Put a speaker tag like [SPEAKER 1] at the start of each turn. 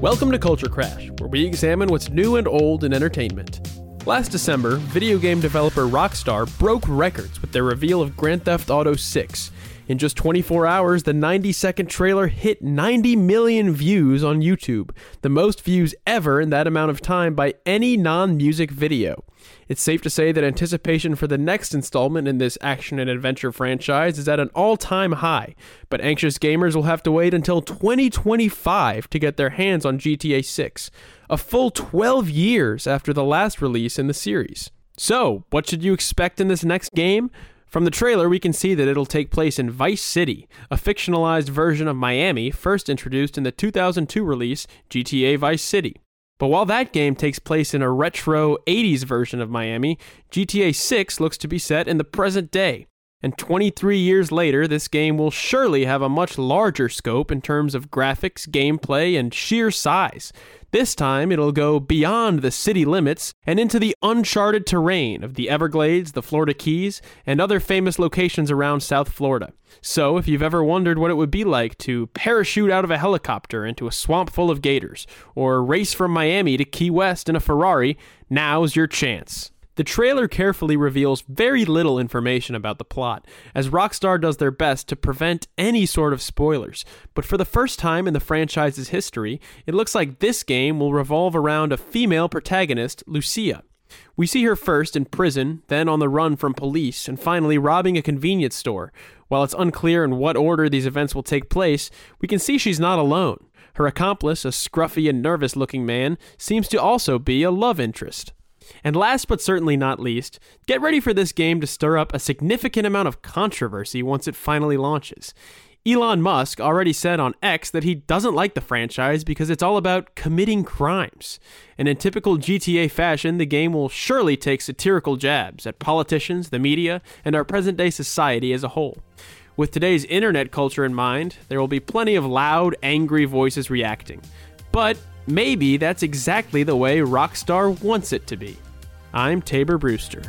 [SPEAKER 1] Welcome to Culture Crash, where we examine what's new and old in entertainment. Last December, video game developer Rockstar broke records with their reveal of Grand Theft Auto 6. In just 24 hours, the 90 second trailer hit 90 million views on YouTube, the most views ever in that amount of time by any non music video. It's safe to say that anticipation for the next installment in this action and adventure franchise is at an all time high, but anxious gamers will have to wait until 2025 to get their hands on GTA 6, a full 12 years after the last release in the series. So, what should you expect in this next game? From the trailer, we can see that it'll take place in Vice City, a fictionalized version of Miami first introduced in the 2002 release GTA Vice City. But while that game takes place in a retro 80s version of Miami, GTA 6 looks to be set in the present day. And 23 years later, this game will surely have a much larger scope in terms of graphics, gameplay, and sheer size. This time, it'll go beyond the city limits and into the uncharted terrain of the Everglades, the Florida Keys, and other famous locations around South Florida. So, if you've ever wondered what it would be like to parachute out of a helicopter into a swamp full of gators, or race from Miami to Key West in a Ferrari, now's your chance. The trailer carefully reveals very little information about the plot, as Rockstar does their best to prevent any sort of spoilers. But for the first time in the franchise's history, it looks like this game will revolve around a female protagonist, Lucia. We see her first in prison, then on the run from police, and finally robbing a convenience store. While it's unclear in what order these events will take place, we can see she's not alone. Her accomplice, a scruffy and nervous looking man, seems to also be a love interest. And last but certainly not least, get ready for this game to stir up a significant amount of controversy once it finally launches. Elon Musk already said on X that he doesn't like the franchise because it's all about committing crimes. And in typical GTA fashion, the game will surely take satirical jabs at politicians, the media, and our present day society as a whole. With today's internet culture in mind, there will be plenty of loud, angry voices reacting. But maybe that's exactly the way Rockstar wants it to be. I'm Tabor Brewster.